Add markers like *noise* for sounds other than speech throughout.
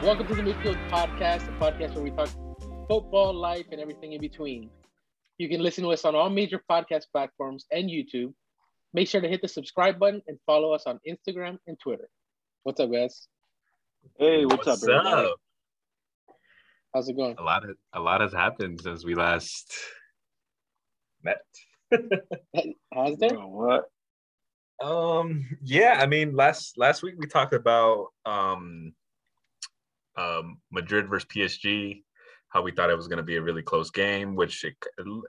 Welcome to the Midfield Podcast, a podcast where we talk football, life, and everything in between. You can listen to us on all major podcast platforms and YouTube. Make sure to hit the subscribe button and follow us on Instagram and Twitter. What's up, guys? Hey, what's, What's up, everybody? up? How's it going? A lot of a lot has happened since we last met. Has there? What? Um, yeah, I mean, last last week we talked about um, um, Madrid versus PSG, how we thought it was going to be a really close game, which it,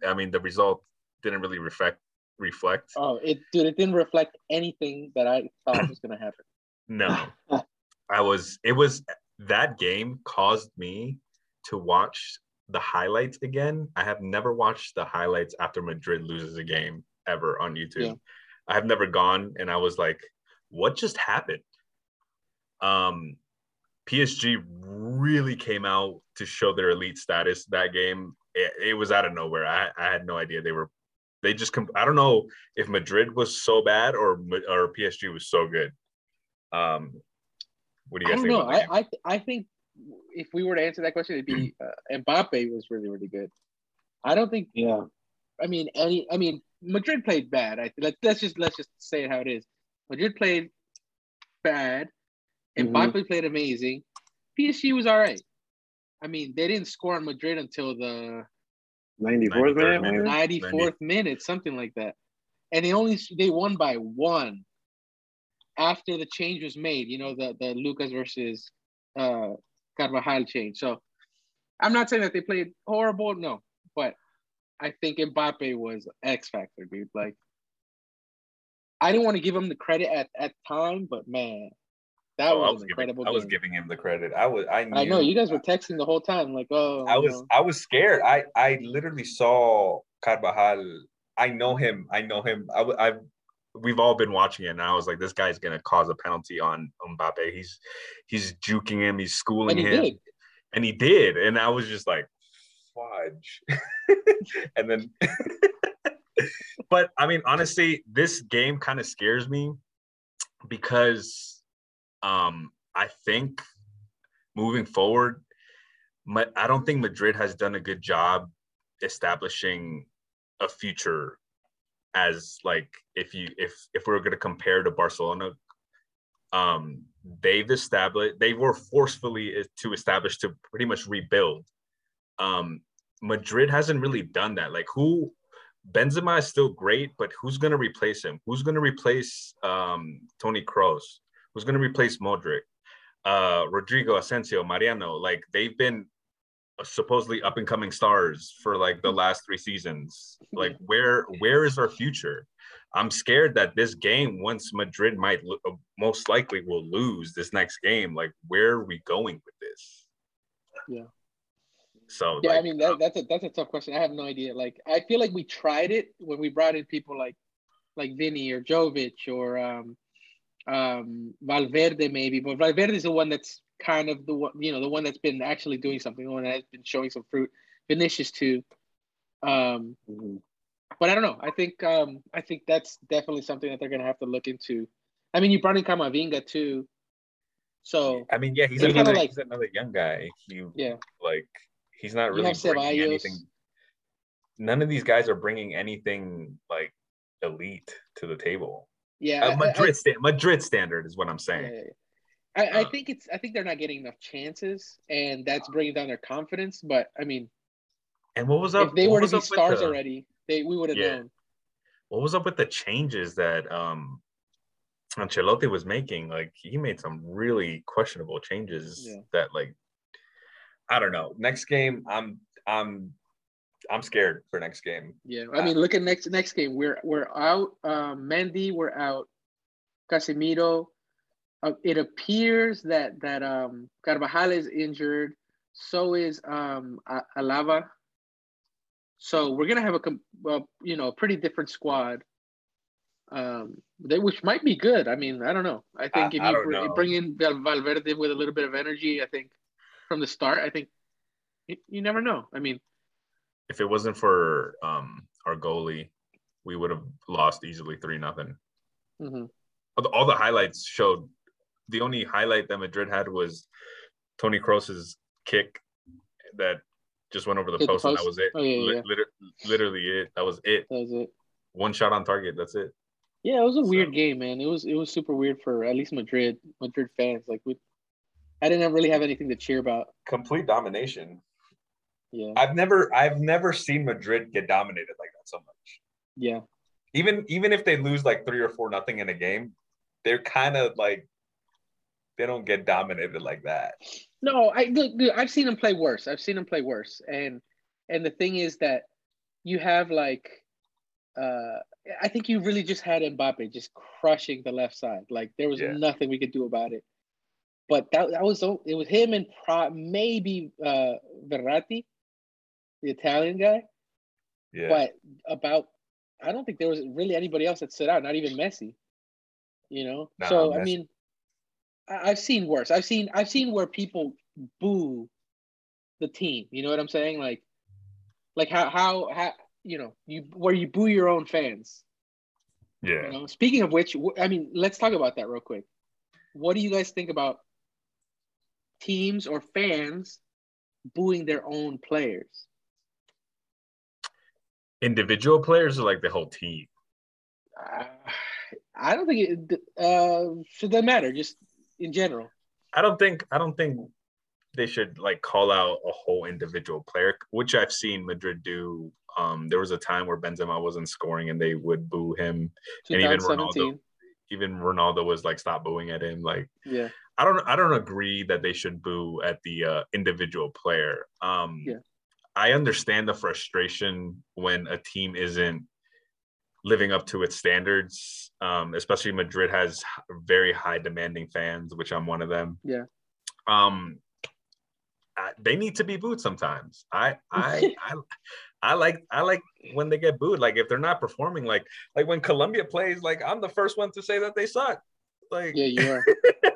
I mean, the result didn't really reflect reflect. Oh, it dude, it didn't reflect anything that I thought was gonna happen. *clears throat* No, *laughs* I was. It was that game caused me to watch the highlights again. I have never watched the highlights after Madrid loses a game ever on YouTube. Yeah. I have never gone, and I was like, "What just happened?" Um, PSG really came out to show their elite status that game. It, it was out of nowhere. I, I had no idea they were. They just. Com- I don't know if Madrid was so bad or or PSG was so good. Um, what do you guys I don't think? know. about the I, game? I I think if we were to answer that question, it'd be *clears throat* uh, Mbappe was really really good. I don't think. Yeah. I mean, any. I mean, Madrid played bad. I let's let's just let's just say it how it is. Madrid played bad. Mhm. Mbappe played amazing. PSG was all right. I mean, they didn't score on Madrid until the 94th minute? minute. maybe? 94th minute, something like that. And they only they won by one after the change was made. You know, the the Lucas versus uh Carvajal change. So I'm not saying that they played horrible, no, but I think Mbappe was X factor, dude. Like I didn't want to give him the credit at at time, but man, that Oh, I was, was an giving, I was giving him the credit. I was. I knew. I know you guys were texting the whole time, like, oh, I was. know. I was scared. I. I mm-hmm. literally saw Carvajal. I know him. I know him. i've We've all been watching it, and I was like, "This guy's gonna cause a penalty on Mbappe. He's, he's juking him. He's schooling and he him, did. and he did." And I was just like, "Fudge!" *laughs* and then, *laughs* but I mean, honestly, this game kind of scares me because, um, I think moving forward, Ma- I don't think Madrid has done a good job establishing a future as like if you if if we're going to compare to Barcelona um they've established they were forcefully to establish to pretty much rebuild. Um Madrid hasn't really done that. Like who Benzema is still great but who's going to replace him? Who's going to replace um Tony Kroos who's going to replace Modric uh Rodrygo Asensio Mariano like they've been supposedly up and coming stars for like the last three seasons *laughs* like where where is our future i'm scared that this game once madrid might lo- uh, most likely will lose this next game like where are we going with this Yeah. so Yeah, I mean that, that's a that's a tough question. I have no idea. Like I feel like we tried it when we brought in people like like Vinny or Jovic or um um Valverde maybe, but Valverde is the one that's kind of the one you know the one that's been actually doing something, the one that has been showing some fruit. Vinicius too. Um, Mhm. but I don't know. I think um I think that's definitely something that they're gonna have to look into. I mean, you brought in Camavinga too, so i mean yeah he's kinda another like- he's another young guy he yeah. like he's not really bringing Ceballos. anything none of these guys are bringing anything like elite to the table Yeah, uh, I- madrid sta- madrid standard is what i'm saying Yeah, yeah, yeah. I, I Uh, think it's I think they're not getting enough chances, and that's bringing down their confidence. But I mean, and what was up if they were to be stars the- already, they we would have known. what was up with the changes that um Ancelotti was making? Like he made some really questionable changes that like I don't know. Next game, I'm I'm I'm scared for next game. Yeah, I mean, look at next next game. We're we're out. Um, Mendy, we're out. Casemiro. Uh, it appears that that um Carvajal is injured. So is um Alaba. So we're gonna have a com- uh, you know a pretty different squad. um, they, which might be good. I mean, I don't know. I think I- if you br- bring in Valverde with a little bit of energy, I think from the start, I think you, you never know. I mean, If it wasn't for um our goalie, we would have lost easily three nothing. mhm. all the, all the highlights showed the only highlight that Madrid had was Tony Kroos's kick that just went over the Hit the post, and that was it. Oh, yeah, yeah, yeah. liter- literally it. That was it. that was it. One shot on target. That's it. Yeah, it was a weird game, man. It was it was super weird for at least Madrid Madrid fans. Like we, I didn't really have anything to cheer about. Complete domination. Yeah, I've never I've never seen Madrid get dominated like that so much. yeah. Even even if they lose like three or four nothing in a game, they're kind of like they don't get dominated like that. No, I look, dude, I've seen them play worse. I've seen them play worse, and and the thing is that you have like, uh, I think you really just had Mbappe just crushing the left side. Like there was Yeah. nothing we could do about it. But that that was it was him and pro, maybe uh Verratti, the Italian guy. Yeah. But about I don't think there was really anybody else that stood out. Not even Messi. You know. Nah, so I mean, I- I've seen worse. I've seen I've seen where people boo the team. You know what I'm saying? Like, like how how how you know you where you boo your own fans. yeah. You know. Speaking of which, I mean, let's talk about that real quick. What do you guys think about teams or fans booing their own players? Individual players or like the whole team? Uh, I don't think it uh, should that matter. Just in general. I don't think I don't think they should like call out a whole individual player, which I've seen Madrid do. Um, there was a time where Benzema wasn't scoring and they would boo him. And even 2017. Even Ronaldo was like, "Stop booing at him." Like, Yeah. I don't I don't agree that they should boo at the uh, individual player. Um, Yeah. I understand the frustration when a team isn't living up to its standards. Um, especially Madrid has very high demanding fans, which I'm one of them. Yeah. Um, I, they need to be booed sometimes. I I *laughs* I. I like I like when they get booed. Like if they're not performing, like like when Colombia plays, like I'm the first one to say that they suck. Like Yeah, you are. *laughs*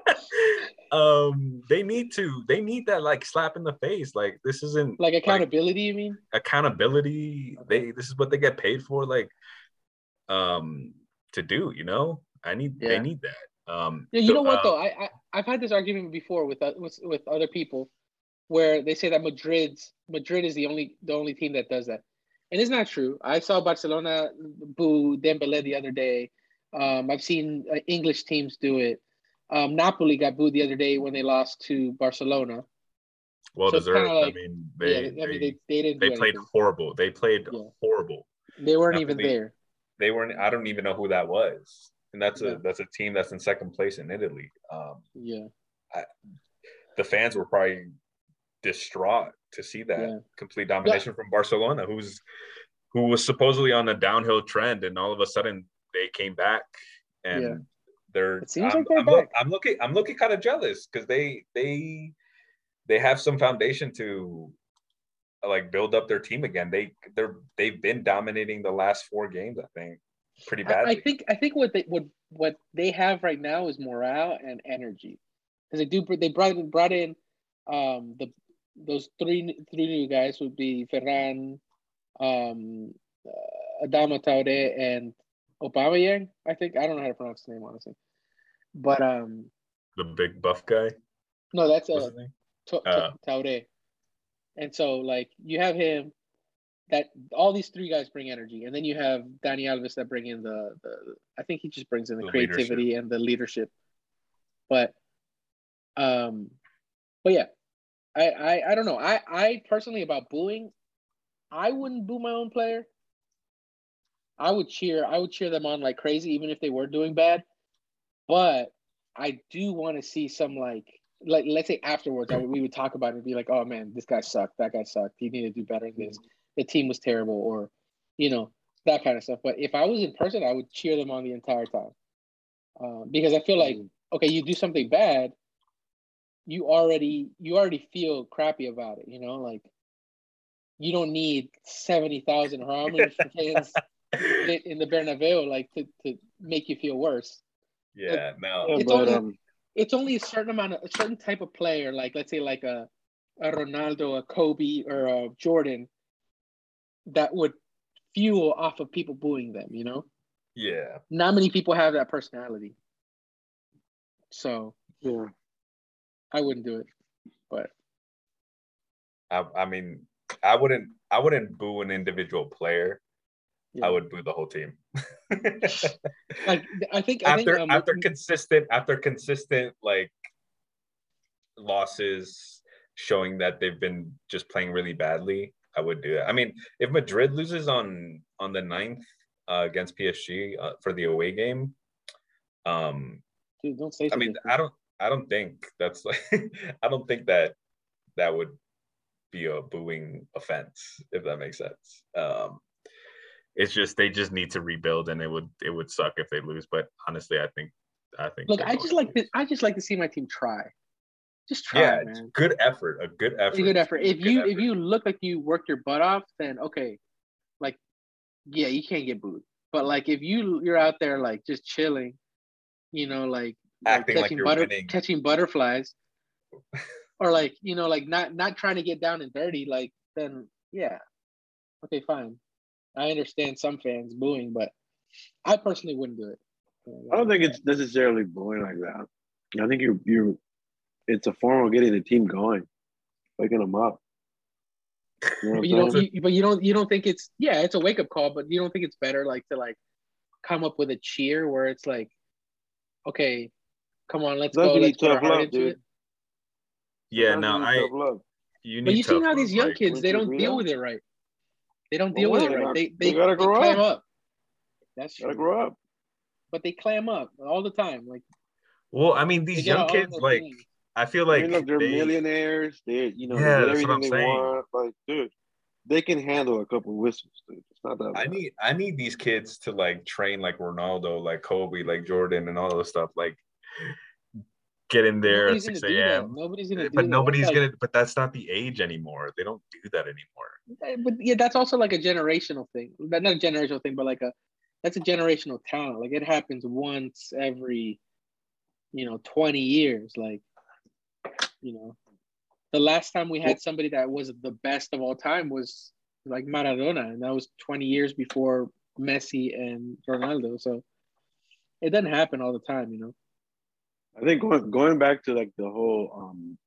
um they need to they need that like slap in the face like this isn't Like accountability, you mean? accountability they this is what they get paid for like um to do you know i need Yeah. they need that um Yeah, you so, know what uh, though? I, I I've had this argument before with, uh, with with other people, where they say that Madrid's Madrid is the only the only team that does that, and it's not true. I saw Barcelona boo Dembele the other day. Um, I've seen uh, English teams do it. Um, Napoli got booed the other day when they lost to Barcelona. well so deserved like- i mean yeah, they I mean they, they, they didn't. they played anything. horrible they played Yeah. horrible They weren't even there. they weren't i don't even know who that was and that's a that's a team that's in second place in italy um Yeah, the fans were probably distraught to see that Yeah. complete domination from Barcelona, who's who was supposedly on a downhill trend, and all of a sudden they came back and Yeah. They're. It seems I'm, like they're I'm, look- I'm looking. I'm looking kind of jealous because they they they have some foundation to like build up their team again. They they're they've been dominating the last four games. I think pretty I, badly. I think I think what they what what they have right now is morale and energy, because they do they brought brought in um the those three three new guys would be Ferran, um, uh, Adama Traore and Aubameyang. I think I don't know how to pronounce his name honestly, but um the big buff guy. no that's What's uh, his Uh. And so like you have him that all these three guys bring energy and then you have Dani Alves that bring in the, the I think he just brings in the, The creativity and the leadership. But um but yeah. I, I I don't know. I I personally about booing, I wouldn't boo my own player. I would cheer I would cheer them on like crazy even if they were doing bad. But I do want to see some like like let's say afterwards I, we would talk about it and be like, oh man, this guy sucked, that guy sucked, he needed to do better than this, the team was terrible, or you know that kind of stuff. But if I was in person, I would cheer them on the entire time uh, because I feel like okay, you do something bad, you already you already feel crappy about it, you know, like you don't need seventy thousand or how many fans in in the Bernabeu, like to, to make you feel worse. Yeah, no. It's but only- um, It's only a certain amount of a certain type of player, like let's say like a a Ronaldo, a Kobe, or a Jordan, that would fuel off of people booing them. You know, Yeah. not many people have that personality. So yeah, I wouldn't do it. But I, I mean, I wouldn't I wouldn't boo an individual player. Yeah. I would boo the whole team. *laughs* like I think I after think um, after consistent after consistent like losses showing that they've been just playing really badly, I would do that. I mean, if Madrid loses on on the 9th uh, against PSG uh, for the away game, um, dude, don't say. I mean. I don't I don't think that's like *laughs* I don't think that that would be a booing offense if that makes sense. Um, it's just they just need to rebuild, and it would it would suck if they lose. But honestly, I think I think Look, I just like lose. to, I just like to see my team try. Just try, yeah, man. good effort, a good effort, a good effort. If Good you if you look like you worked your butt off, then okay, like yeah, you can't get booed. But like if you you're out there like just chilling, you know, like, like Acting like catching you're butter catching butterflies, *laughs* or like you know like not not trying to get down and dirty, like then yeah, okay, fine. I understand some fans booing, but I personally wouldn't do it. I don't think it's necessarily booing like that. I think you're you're. It's a form of getting the team going, waking them up. You know But you don't. You, but you don't. You don't think it's yeah. It's a wake up call, but you don't think it's better like to like come up with a cheer where it's like, okay, come on, let's That's go. Let's put our tough heart love, into dude. it. yeah, Sometimes no, I tough love. you need. But you see how these young like- kids they don't deal though? with it right. They don't Well, deal with it They right. gotta- They they they, gotta grow clam up. up. That's Gotta grow up. But they clam up all the time. Like Well, I mean, these young kids, like things. I feel I like mean, look, they're they, millionaires. They, you know, Yeah, they get that's what everything I'm they saying. want. Like, dude, they can handle a couple whistles, dude. It's not that. I need I need these kids to like train like Ronaldo, like Kobe, like Jordan, and all those stuff. Like get in there at Nobody's gonna six a.m. Nobody's gonna do But nobody's like- gonna. But that's not the age anymore. They don't do that anymore. but yeah, that's also like a generational thing. Not a generational thing, but like a that's a generational talent. Like it happens once every, you know, twenty years. Like, you know, the last time we had somebody that was the best of all time was like Maradona, and that was twenty years before Messi and Ronaldo. So it doesn't happen all the time, you know. I think going going back to like the whole, um,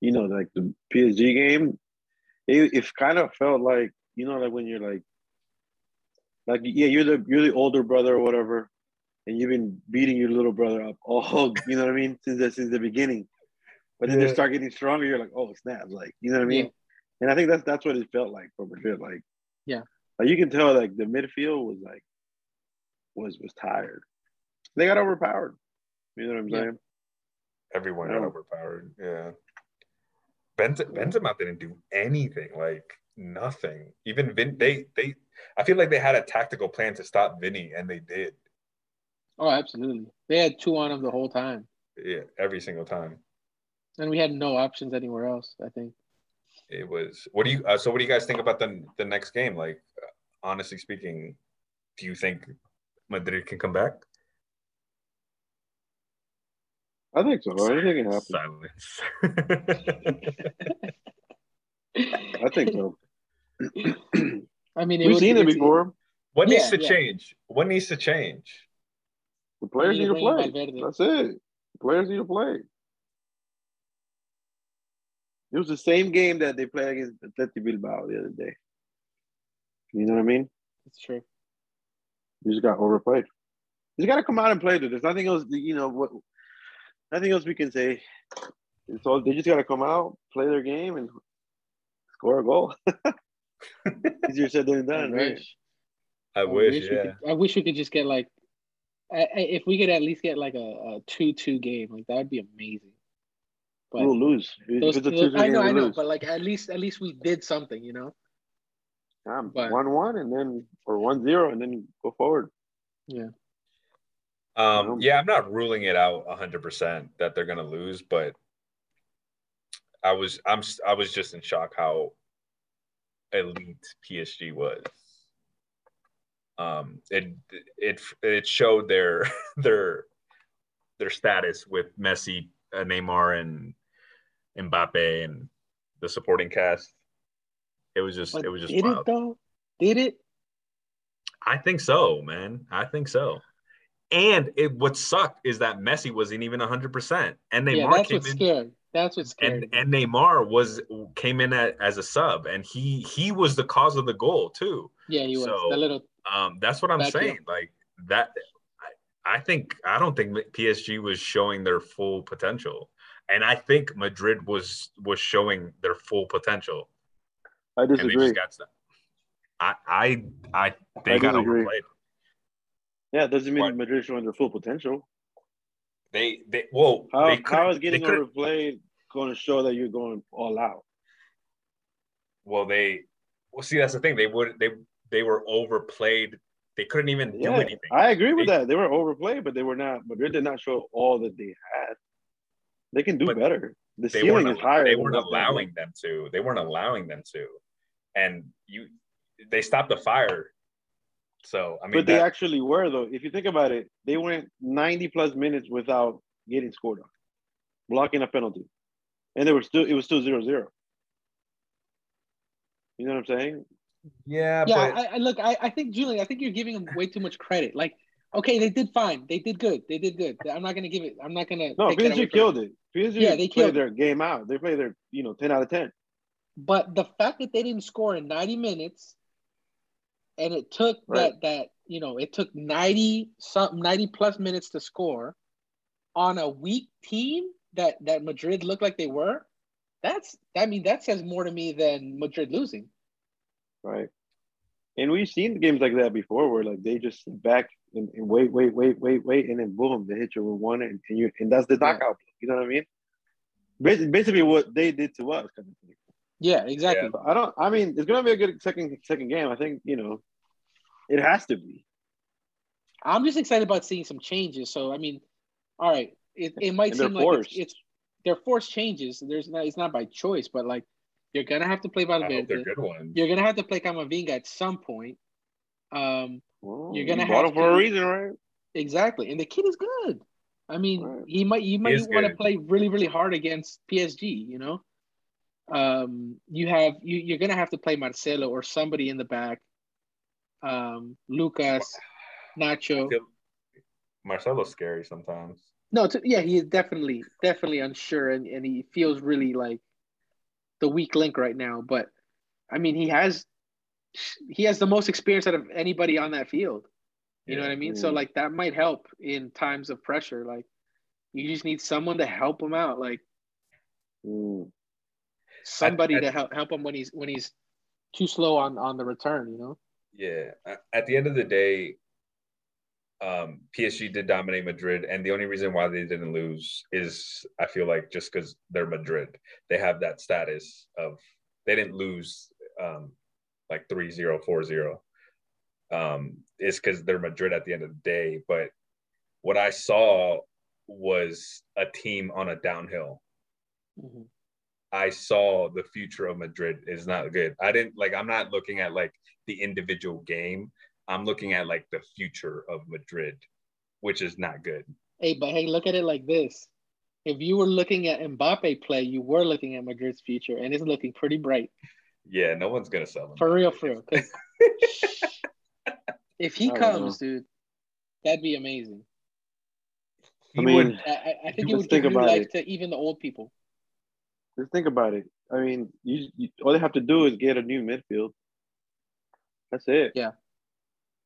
you know, like the PSG game, it, it kind of felt like you know, like when you're like, like yeah, you're the you're the older brother or whatever, and you've been beating your little brother up all, *laughs* you know what I mean, since the, since the beginning. But then Yeah. they start getting stronger. You're like, oh snap! Like you know what I mean. Yeah. And I think that's that's what it felt like for Madrid. Like Yeah. like you can tell like the midfield was like was was tired. They got overpowered. You know what I'm Yeah. saying? Everyone got Yeah. overpowered. Yeah. Benzema, Benzema didn't do anything. Like nothing. Even Vin, they they. I feel like they had a tactical plan to stop Vinny, and they did. Oh, absolutely. They had two on him the whole time, Yeah, every single time. and we had no options anywhere else. I think. It was. What do you? Uh, so, what do you guys think about the the next game? Like, uh, honestly speaking, do you think Madrid can come back? I think so. Anything can happen. Silence. *laughs* I think so. I mean, We've would- seen it it's- before. what needs Yeah, to yeah. change? What needs to change? The players need need to to bring in play. That's it. The players need to play. It was the same game that they played against Athletic Bilbao the other day. You know what I mean? It's true. You just got overplayed. You just got to come out and play. Dude. There's nothing else. You know what? Nothing else we can say. It's all. They just got to come out, play their game, and score a goal. *laughs* Easier said than I done, right? wish. I wish, we yeah. could, I wish we could just get like, I, I- if we could at least get like a, a two-two game, like that would be amazing. But We'll lose. If those, those- I know, I know, lose. but like at least at least we did something, you know. Um, but- one one and then or one zero and then go forward. Um, Um, yeah, I'm not ruling it out 100% that they're going to lose, but I was I'm I was just in shock how elite PSG was. um, it it it showed their *laughs* their their status with Messi, uh, Neymar, and Mbappe, and the supporting cast. It was just But it was just did wild. it though? Did it? I think so, man. I think so. And it what sucked is that Messi wasn't even 100%. And Neymar yeah, that's came what's in scary. That's what's scary. and and Neymar was came in at, as a sub and he he was the cause of the goal too. yeah, he was so- the little. Um that's what I'm saying. heel. Like that I, I think I don't think PSG was showing their full potential. And I think Madrid was was showing their full potential. I And they disagree. just got stuck. I I I they got disagree. overplayed. Yeah, it doesn't mean What? Madrid showing their full potential. They they well How, they how is getting overplayed going to show that you're going all out? well they well see that's the thing they would they they were overplayed they couldn't even do Yeah, anything I agree with They- that. They were overplayed, but they were not. Madrid did not show all that they had. They can do better. The ceiling is higher. they weren't allowing them to they weren't allowing them to and you they stopped the fire so i mean but they that- actually were though. If you think about it, they went 90 plus minutes without getting scored on, blocking a penalty, and they were still it was still zero zero. You know what I'm saying? yeah, Yeah, but I, I look. I, I think Julian. I think you're giving them way too much credit. Like, okay, they did fine. They did good. They did good. I'm not gonna give it. I'm not gonna. No, take that away PSG killed them. it. PSG Yeah, they played killed their game out. They played their you know 10 out of 10. But the fact that they didn't score in 90 minutes, and it took Right. that that you know it took 90 some 90 plus minutes to score on a weak team that that Madrid looked like they were. That's I mean that says more to me than Madrid losing. right? And we've seen games like that before, where like they just sit back and, and wait, wait, wait, wait, wait, and then boom, they hit you with one, and, and you and that's the Yeah. knockout. You know what I mean? Basically, basically what they did to us. Kind of thing. Yeah, exactly. So I don't. I mean, it's gonna be a good second second game. I think you know, it has to be. I'm just excited about seeing some changes. So I mean, all right, it, it might And seem like it's, forced. it's they're forced changes. There's not it's not by choice, but like you're gonna have to play i hope they're Valverde. good ones You're gonna have to play Camavinga at some point. Um, Well, You're gonna you bought have him for to- a reason, right? exactly, and the kid is good. I mean, Right. he might he might want to play really really hard against PSG. You know, um, you have you you're gonna have to play Marcelo or somebody in the back. Um, Lucas, Nacho. Marcelo's scary sometimes No, to, yeah, he is definitely definitely unsure, and, and he feels really like the weak link right now. But I mean, he has he has the most experience out of anybody on that field. You know what I mean? So Mm. like that might help in times of pressure. Like you just need someone to help him out, like Mm. Somebody at- to help help him when he's when he's too slow on on the return. You know? Yeah. At the end of the day, um, PSG did dominate Madrid, and the only reason why they didn't lose is I feel like just because they're Madrid, they have that status of they didn't lose um, like 3-0, 4-0. Um, it's because they're Madrid at the end of the day. But what I saw was a team on a downhill. Mhm. I saw the future of Madrid is not good. I didn't like I'm not looking at like the individual game. I'm looking at like the future of Madrid, which is not good. Hey, but hey, look at it like this: if you were looking at Mbappe play, you were looking at Madrid's future, and it's looking pretty bright. Yeah, no one's gonna sell them. For real, for real. 'cause *laughs* if he I don't comes, dude, that'd be amazing. I mean, would I, I- I think it Let's would give think new about life it. to even the old people. Just think about it. I mean, you, you all they have to do is get a new midfield. That's it. Yeah.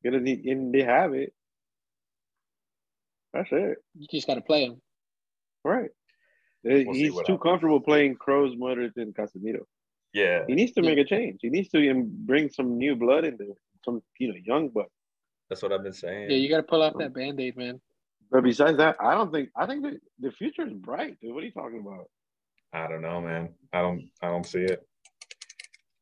Get a new, and they have it. That's it. You just got to play him. Right. We'll He's too happens. comfortable playing Kroos, Modric, and Casemiro. yeah. He needs to make a change. He needs to bring some new blood in there, some you know young blood. That's what I've been saying. Yeah, you got to pull off that band aid, man. But besides that, I don't think I think the, the future is bright, dude. What are you talking about? I don't know, man. I don't I don't see it.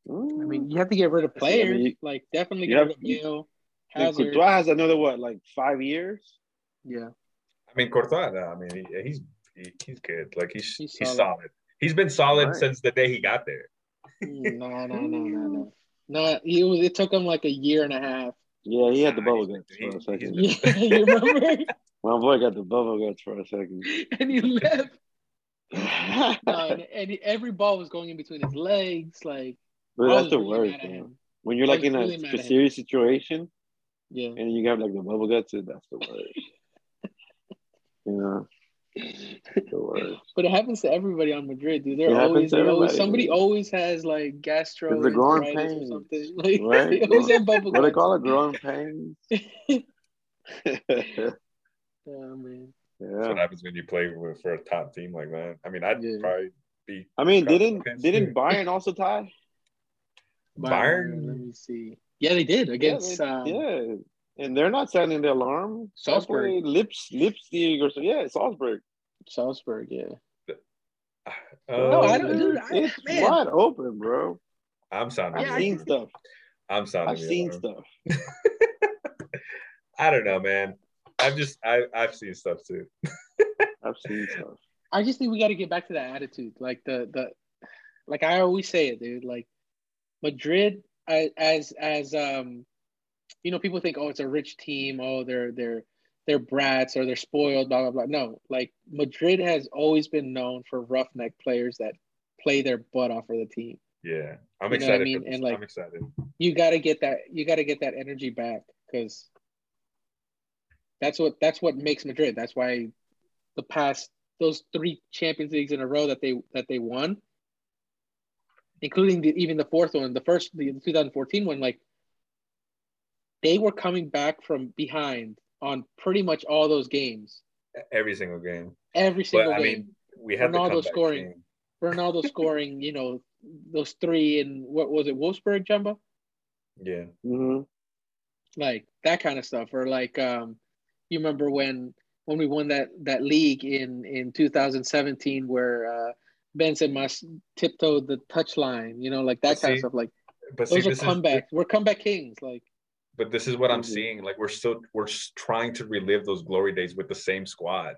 I mean, you have to get rid of I mean, players. like, definitely you get have- rid of Bale, Hazard. Courtois has another what, like five years? Yeah. I mean Courtois, I mean he, he's he, he's good. Like he's He's he's, solid. solid. He's been solid Right. since the day he got there. No, no, no, no, no. No, it was. It took him like a year and a half. Yeah, he had the Nah, bubble guts for a second. Yeah, *laughs* you remember? *laughs* My boy got the bubble guts for a second. and he left. No, and, *laughs* and every ball was going in between his legs. Like I that's the really worst. bro. him. When you're I like in a really mad at serious situation Yeah. and you got like the bubble guts, that's the worst. *laughs* you know, the worst. But it happens to everybody on Madrid, dude. They're always, to they're always somebody man. always has like gastro It's the growing or something. *laughs* Like right? they always have bubble What they call it, growing pains. yeah. Oh man. That's what happens when you play with, for a top team like that. I mean, I'd Yeah. probably be I mean, didn't didn't *laughs* Bayern also tie? Bayern. Let me see. Yeah, they did against. yeah, um, yeah, and they're not sounding the alarm. Salzburg. That Lips Lipstick or so. Yeah, Salzburg. Salzburg. Yeah. Oh, No, I don't- dude, I- it's man. wide open, bro. I'm sounding. I've Yeah, I the seen stuff. I'm sounding. I've seen alarm. stuff. *laughs* I don't know, man. I've just I I've seen stuff too. *laughs* I've seen stuff. I just think we got to get back to that attitude. Like the the, like I always say it, dude. Like Madrid, as as, as um, you know, people think, oh, it's a rich team. Oh, they're they're they're brats or they're spoiled. Blah blah blah. No, like Madrid has always been known for roughneck players that play their butt off for the team. Yeah, I'm You know what I mean? for this. And, like- I'm excited. You got to get that. You got to get that energy back because that's what that's what makes Madrid. That's why the past those three Champions Leagues in a row that they that they won, including the, even the fourth one, the first the 2014 one, like they were coming back from behind on pretty much all those games, Every single game. every But single I game. mean, we had the Ronaldo comeback scoring. team. Ronaldo *laughs* scoring, you know, those three in what was it, Wolfsburg, Jumbo? Yeah, hmm like that kind of stuff or like um you remember when when we won that that league in in 2017 where uh Benson Benzema tiptoed the touchline you know like that But kind of stuff like but see, those are this is comebacks we're comeback kings like but this is what I'm seeing. Like we're still we're trying to relive those glory days with the same squad.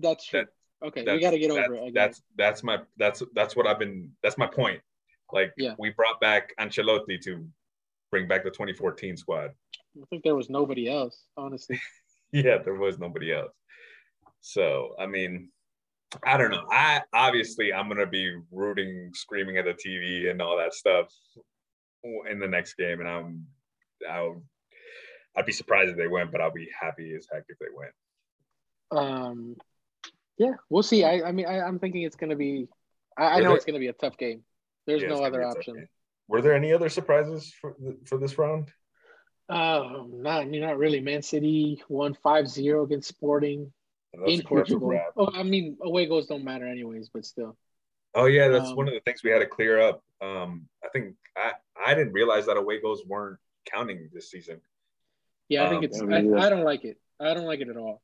that's true That- okay we got to get that's, over it. That's that's my that's that's what I've been. That's my point. Like Yeah. we brought back Ancelotti to bring back the 2014 squad. I think there was nobody else honestly *laughs* *laughs* yeah, there was nobody else. So I mean, I don't know. I obviously I'm gonna be rooting, screaming at the TV and all that stuff in the next game, and I'm I'll I'd be surprised if they win, but I'll be happy as heck if they win. um yeah we'll see I I mean I, I'm thinking it's gonna be I, I know there- it's gonna be a tough game there's Yeah, no other be a tough option. Were there any other surprises for for this round? Uh, not I mean, not really. Man City won 5-0 against Sporting That's in a- that's a Portugal. Oh, I mean, away goals don't matter anyways, but still. Oh yeah, that's Um, one of the things we had to clear up. Um, I think I I didn't realize that away goals weren't counting this season. Yeah, I think Um, it's. I I, mean, yeah. I don't like it. I don't like it at all.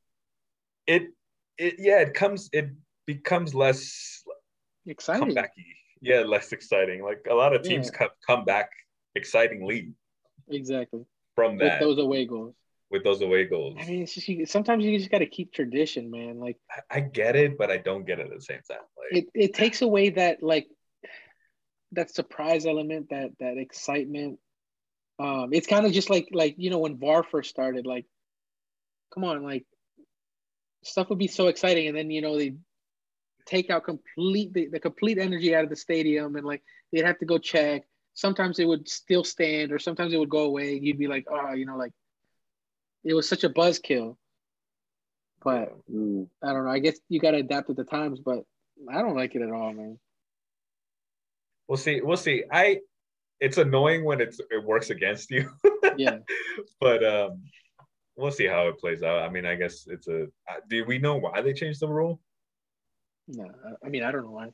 It it yeah, it comes it becomes less Exciting. comebacky. Yeah, less exciting. Like a lot of teams Yeah. come come back excitingly Exactly. From that With those away goals. with those away goals. I mean, it's just you, sometimes you just got to keep tradition, man. Like I, I get it, but I don't get it at the same time. Like it, it takes away that like that surprise element, that that excitement. Um, it's kind of just like like you know when VAR first started, like, come on, like stuff would be so exciting, and then you know they take out complete the, the complete energy out of the stadium, and like they'd have to go check. Sometimes it would still stand, or sometimes it would go away. You'd be like, oh, you know, like it was such a buzzkill. But Mm. I don't know. I guess you got to adapt to the times, but I don't like it at all, man. we'll see. We'll see. I it's annoying when it's it works against you. *laughs* Yeah. but um we'll see how it plays out. I mean, I guess it's a uh, do we know why they changed the rule? No, I mean I don't know why.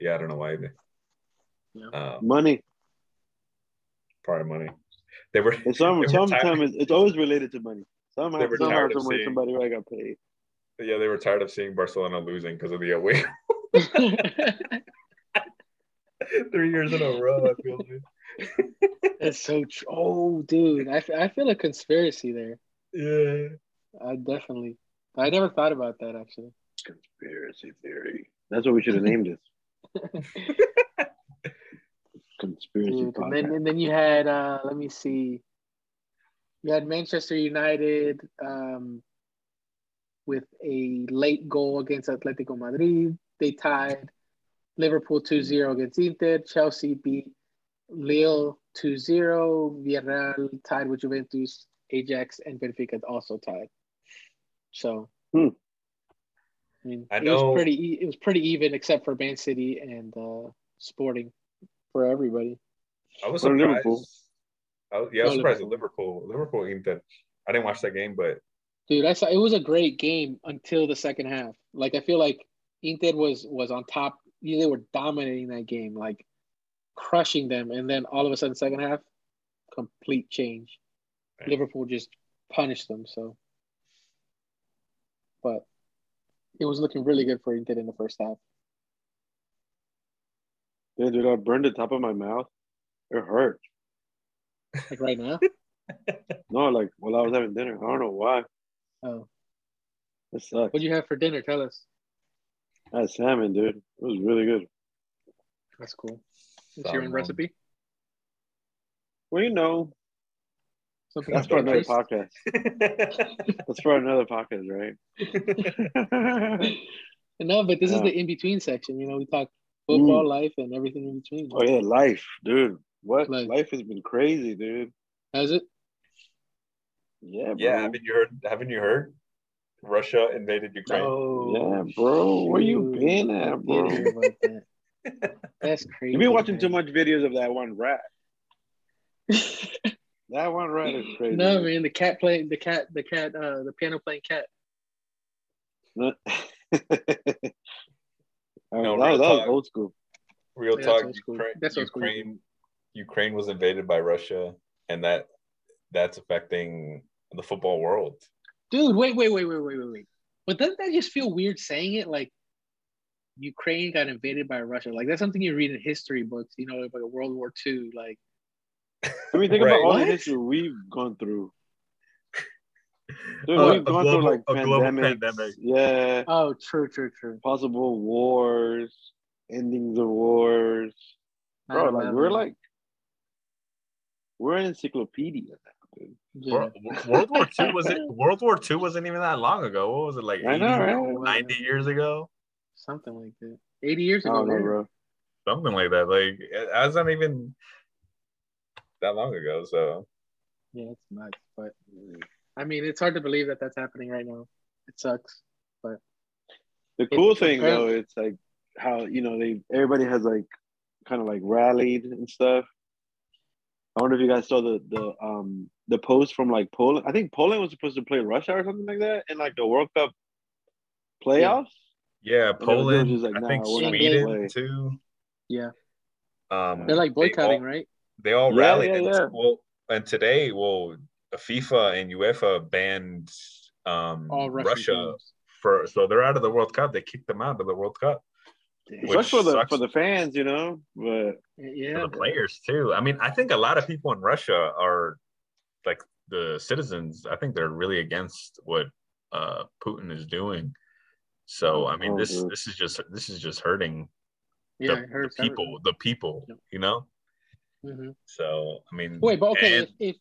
Yeah, I don't know why either. Yeah. Um, Money. Part of money. They were And some *laughs* they were sometimes it's, it's always related to money. Somehow, They were somehow, tired of somewhere, seeing- somebody I got paid. yeah, they were tired of seeing Barcelona losing because of the away *laughs* *laughs* three years in a row. I feel like. That's so true. Oh, dude, I, f- I feel a conspiracy there. Yeah. I definitely. I never thought about that actually. Conspiracy theory. That's what we should have named this. Conspiracy Dude, and then and then you had uh let me see. You had Manchester United um, with a late goal against Atletico Madrid. They tied Liverpool 2-0 against Inter. Chelsea beat Lille 2-0. Villarreal tied with Juventus. Ajax and Benfica also tied. So, Hmm. I mean, I it was know- pretty. e- It was pretty even, except for Man City and uh, Sporting, for everybody. I was surprised. Liverpool. I was, yeah, I was surprised at Liverpool. Liverpool. Liverpool Inter. I didn't watch that game, but Dude, I saw it was a great game until the second half. Like I feel like Inter was was on top. You know, They were dominating that game, like crushing them, and then all of a sudden, second half, complete change. Right. Liverpool just punished them. So, but it was looking really good for Inter in the first half. Yeah, dude, I burned the top of my mouth. It hurt. Like right now. *laughs* No, like while I was having dinner. I don't know why. Oh, It sucks. what'd you have for dinner? Tell us. I had salmon, dude. It was really good. That's cool. It's your own recipe. Well, you know, Something that's for another podcast. *laughs* That's for another podcast, right? *laughs* no, but this is the in between section. You know, we talk football, life, and everything in between. oh yeah, life, dude. What Life. life has been crazy, dude. Has it? Yeah, bro. yeah, haven't you heard? Haven't you heard? Russia invaded Ukraine. Oh, Yeah, bro. Where you been at, bro? did hear about that. *laughs* That's crazy. You've been watching too much videos of that one rat. *laughs* That one rat is crazy. no, man, the cat playing the cat, the cat, uh, the piano playing cat. *laughs* No. All right, No, that, real was, that was old school. Real Yeah, talk. that's. Ukraine, That's what's. Ukraine, Ukraine was invaded by Russia, and that that's affecting the football world. Dude, wait, wait, wait, wait, wait, wait, wait. But doesn't that just feel weird saying it? Like Ukraine got invaded by Russia. Like that's something you read in history books. You know, like World War II. Like *laughs* I mean, think Right. about all the What? history we've gone through. Dude, Uh, we've a gone global- through like a pandemics. pandemic. Yeah, oh, true, true, true. possible wars, endings of wars. Bro, like 9/11. we're like we're an encyclopedia now, dude. Yeah. World, World War II was it? World War II wasn't even that long ago. What was it like? I 80, know, right? 90 years ago, something like that. Eighty years ago, know, bro. something like that. Like that's not even that long ago. So Yeah, it's nuts. But I mean, it's hard to believe that that's happening right now. It sucks. But the cool It's thing though, it's like how you know they everybody has like kind of like rallied and stuff. I wonder if you guys saw the the um the post from like Poland. I think Poland was supposed to play Russia or something like that in like the World Cup playoffs. yeah, they were Poland. just like, I think nah, we're not gonna Sweden too. Yeah, Um, they're like they boycotting, all- right? They all Yeah, rallied. yeah, and, yeah. Well, and today, well, FIFA and UEFA banned um, All Russia teams. for so they're out of the World Cup. They kicked them out of the World Cup It Which sucks for the sucks. for the fans, you know. But Yeah, for the players too. I mean, I think a lot of people in Russia are like the citizens. I think they're really against what uh, Putin is doing. So I mean, Oh, this dude. this is just this is just hurting yeah, the, the people, the people, you know. hmm So I mean, Wait, but okay, and- if, if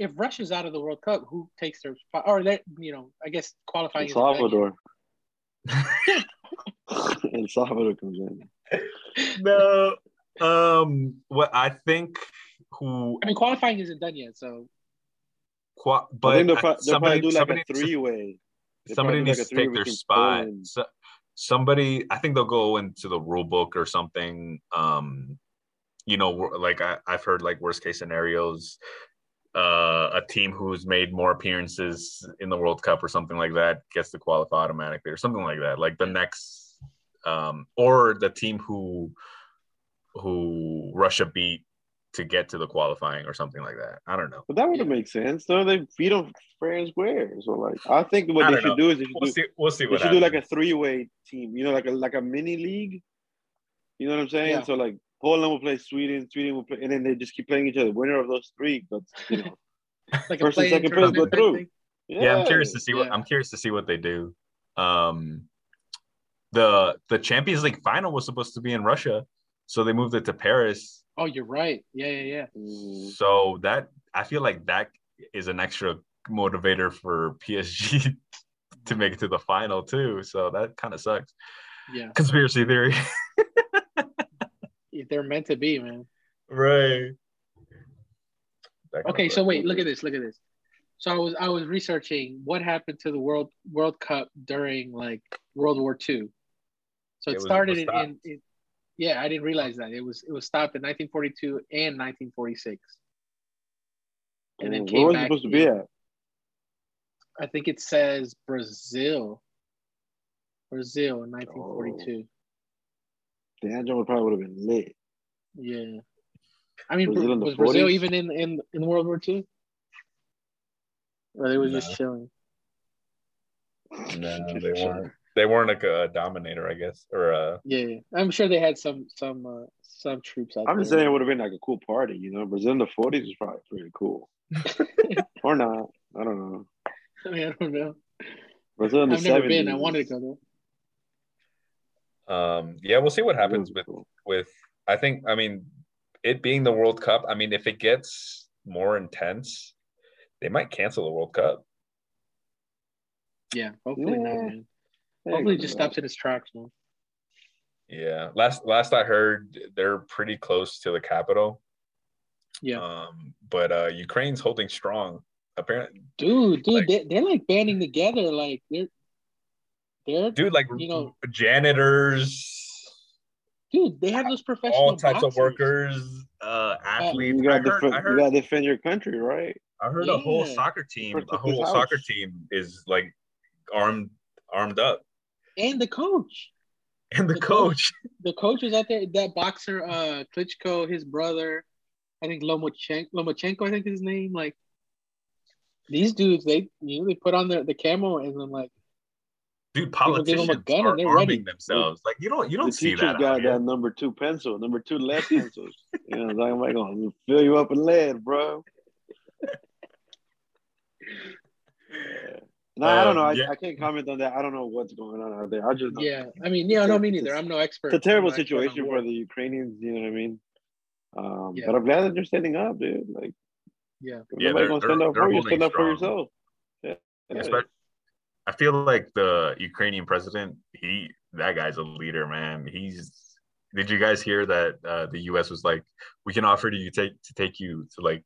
if Russia's out of the World Cup, who takes their spot? Or that you know, I guess qualifying. El is a venue. Salvador, El *laughs* Salvador comes in. no. Um. What I think who, I mean, qualifying isn't done yet, so qua- I but think they'll, pro- they'll somebody, probably do like somebody, a three way. somebody needs to take their spot. So, somebody, I think they'll go into the rule book or something. Um, you know, like I, I've heard like worst case scenarios. Uh, a team who's made more appearances in the World Cup or something like that gets to qualify automatically or something like that. Like the next, um, or the team who who Russia beat to get to the qualifying or something like that. I don't know. But that wouldn't make sense. though. they beat them fair and square. So like, I think what I they should know. do is they should, We'll do, see. We'll see they what should do like a three way team. You know, like a like a mini league. You know what I'm saying? Yeah. So like Poland will play Sweden, Sweden will play, and then they just keep playing each other. Winner of those three, but you know, *laughs* like First and second place go through. thing. yeah, I'm curious to see what Yeah. I'm curious to see what they do. Um, the the Champions League final was supposed to be in Russia, so they moved it to Paris. Oh, you're right. Yeah, yeah, yeah. Mm, So that I feel like that is an extra motivator for PSG *laughs* to make it to the final too. So that kind of sucks. Yeah, Conspiracy theory. *laughs* they're meant to be, man. right. Okay, so wait, look at this. Look at this. So I was I was researching what happened to the World World Cup during like World War II. So It it, started in, in, in yeah, I didn't realize that it was it was stopped in 1942 and 1946, and then Where came was it back. supposed to be at? I think it says Brazil. Brazil in 1942. The Angelo probably would have been lit. Yeah. I mean, Brazil in was Brazil 40s? even in, in, in World War II? Or they was No. just chilling? No, *laughs* they weren't. They weren't like a dominator, I guess, or uh Yeah, yeah. I'm sure they had some some uh, some troops out there. I'm there. just saying it would have been like a cool party, you know. Brazil in the 40s was probably pretty cool. *laughs* or not. I don't know. *laughs* I mean, I don't know. Brazil in the I've never 70s. been. I wanted to go there. Um yeah, we'll see what happens with cool. with I think I mean it being the World Cup, I mean if it gets more intense, they might cancel the World Cup. Yeah, hopefully not, man. Hopefully, it just man. stops in its tracks, man. Yeah. Last last I heard they're pretty close to the capital. Yeah, Um but uh Ukraine's holding strong. Apparently dude, dude, like- they, they're like banding together. Like they're, they're, dude like You know- janitors dude, they have those professional all types of workers, uh athletes. You gotta, heard, defend, I you gotta defend your country, right? I heard a whole soccer team, a Protect his whole house. soccer team is like armed armed up. and the coach. And the The coach. The coach was out there. That boxer, uh, Klitschko, his brother, I think Lomachenko, Lomachenko, I think his name. Like these dudes, they you know they put on the the camo and then like Dude, People give 'em a politicians gun are they're arming ready. themselves. Like you don't you don't the see that. out got that number two pencil, number two lead pencils. you know, what I'm like, I'm gonna fill you up in lead, bro. No, I don't know. I, Um, yeah. I can't comment on that. I don't know what's going on out there. I just know yeah. I mean, yeah, It's no, a- me it's neither. a- I'm no expert. it's a terrible I'm no expert on situation for the Ukrainians. You know what I mean? Um, Yeah. But I'm glad that you're standing up, dude. Like, Yeah, Yeah, they're- gonna they're- stand up for you. holding Stand up for yourself. Yeah. Yeah, but I feel like the Ukrainian president, he that guy's a leader, man. He's did you guys hear that uh, the US was like, we can offer to you take to take you to like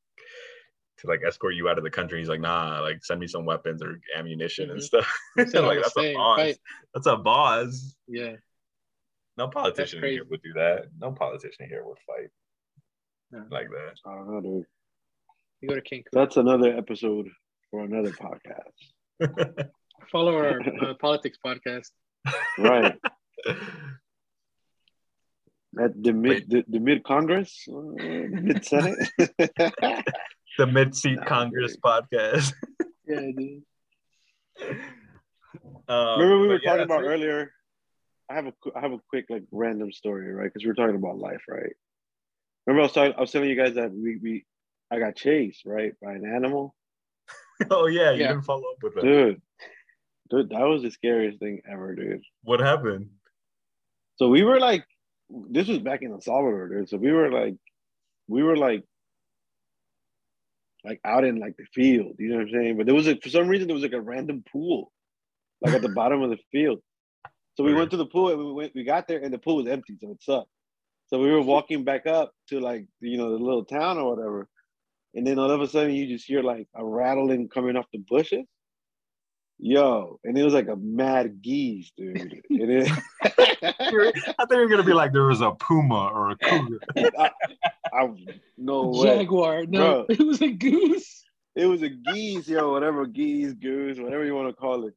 to like escort you out of the country. He's like, nah, like send me some weapons or ammunition and Mhm. stuff. Said *laughs* like the that's a boss. fight. That's a boss. yeah. No politician here would do that. No politician here would fight No. like that. I don't know, dude. You go to Cancun. That's another episode for another podcast. *laughs* Follow our uh, *laughs* politics podcast. Right. *laughs* At the mid the, the, mid Congress, uh, mid Senate. *laughs* the mid seat Nah, Congress dude. podcast. Yeah, dude. Um, Remember we were yeah, talking about it. earlier. I have a qu- I have a quick like random story, right? Because we were talking about life, right? Remember I was talking, I was telling you guys that we we I got chased, right, by an animal, Oh yeah, you Yeah. didn't follow up with that. dude. Dude, that was the scariest thing ever, dude. What happened? So we were like, this was back in El Salvador, dude. So we were like, we were like, like out in like the field, you know what I'm saying? But there was a for some reason there was like a random pool, like at the bottom of the field. So we went to the pool and we went, we got there and the pool was empty, so it sucked. So we were walking back up to like you know the little town or whatever, and then all of a sudden you just hear like a rattling coming off the bushes. Yo, and it was like a mad geese, dude. And it, *laughs* I thought you were gonna be like there was a puma or a cougar. *laughs* I, I no way. Jaguar. No, Bro. *laughs* it was a goose. It was a geese, yo, whatever geese, goose, whatever you want to call it.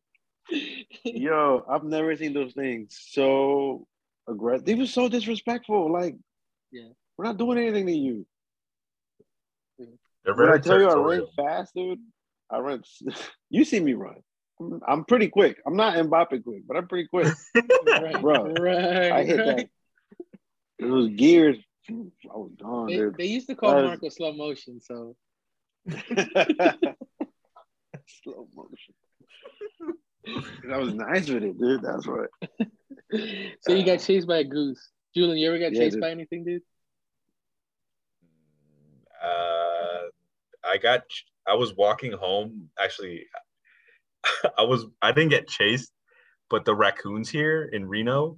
Yo, I've never seen those things so aggressive. They were so disrespectful. Like, Yeah. we're not doing anything to you. They're When I tell you I ran territorial. fast, dude, I ran. You see me run. I'm- I'm pretty quick. I'm not Mbappe quick, but I'm pretty quick. *laughs* right, Bro, right, I hit right. that. Those gears. I was gone, They, they used to call That was- Marco slow motion, so *laughs* Slow motion. *laughs* I was nice with it, dude. That's right. so you got chased by a goose. Julian, you ever got Yeah, chased dude. by anything, dude? Uh, I got I was walking home. Actually, *laughs* I was I didn't get chased, but the raccoons here in Reno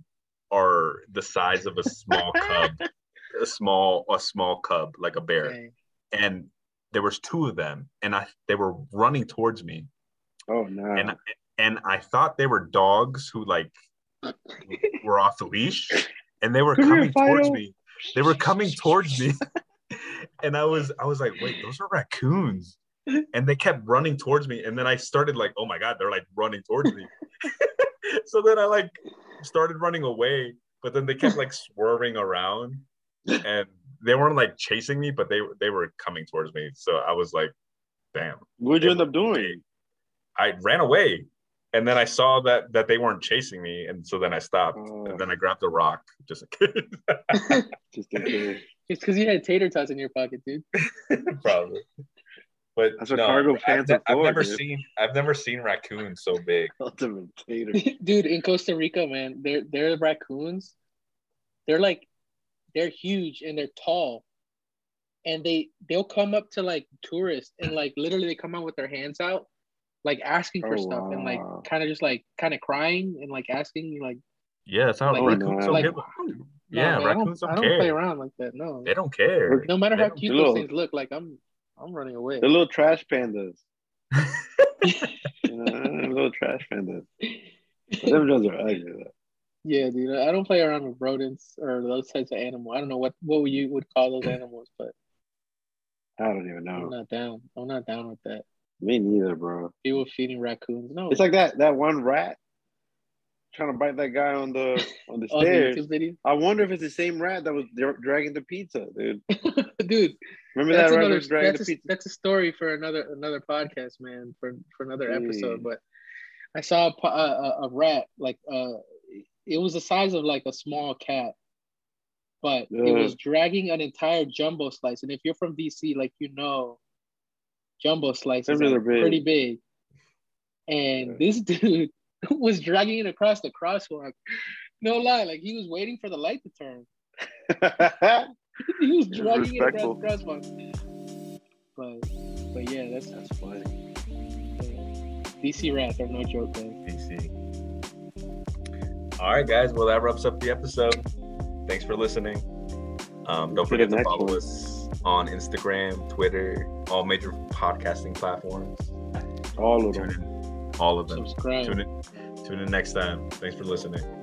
are the size of a small cub, *laughs* a small a small cub like a bear, Dang. and there was two of them, and I they were running towards me, Oh no. and and I thought they were dogs who like *laughs* were off the leash, and they were Come here, coming towards me. They were coming towards me, and I was I was like, wait, those are raccoons, and they kept running towards me, and then I started like, oh my god, they're like running towards me. *laughs* so then I like started running away, but then they kept like swerving around, and they weren't like chasing me, but they they were coming towards me. So I was like, damn. What'd you end up doing? I ran away, and then I saw that that they weren't chasing me, and so then I stopped, Oh. and then I oh. grabbed a rock just in case. *laughs* Just in case. It's because you had tater tots in your pocket, dude. *laughs* probably. But That's what no, cargo I've, pants ne- are I've for, never dude. seen I've never seen raccoons so big. *laughs* Ultimate tater. *laughs* dude, in Costa Rica, man, they're they're raccoons. They're like they're huge and they're tall. And they they'll come up to like tourists and like literally they come out with their hands out, like asking for Oh, stuff and like kind of just like kind of crying and like asking like Yeah, that's how Like- oh, raccoons don't like give. no, Yeah, man, raccoons I don't don't, I don't play around like that. No, They don't care. no matter They how cute those things look, like I'm I'm running away. The little trash pandas. You know, little trash pandas. Them joints are ugly though. Yeah, dude, I don't play around with rodents or those types of animals. I don't know what what you would call those animals, but I don't even I'm know. not down. I'm not down with that. Me neither, bro. People feeding raccoons. No, It's like that that one rat trying to bite that guy on the on the *laughs* stairs. Video, I wonder if it's the same rat that was dragging the pizza, dude. *laughs* dude. Remember that rat another. dragging That's the a, pizza? that's a story for another another podcast, man. For for another episode. But I saw a, a, a- rat like uh, it was the size of like a small cat, but it was dragging an entire jumbo slice. And if you're from DC, like you know, jumbo slices are are big. pretty big. And Yeah. this *laughs* dude *laughs* was dragging it across the crosswalk. No lie, like he was waiting for the light to turn. *laughs* he was He dragging it across the crosswalk. But but yeah, that's That's funny. DC rats are no joke, man. DC. All right, guys. Well, that wraps up the episode. Thanks for listening. Um, don't forget to follow one. us on Instagram, Twitter, all major podcasting platforms. All of them. All of them. Subscribe. Tune in, tune in next time. Thanks for listening.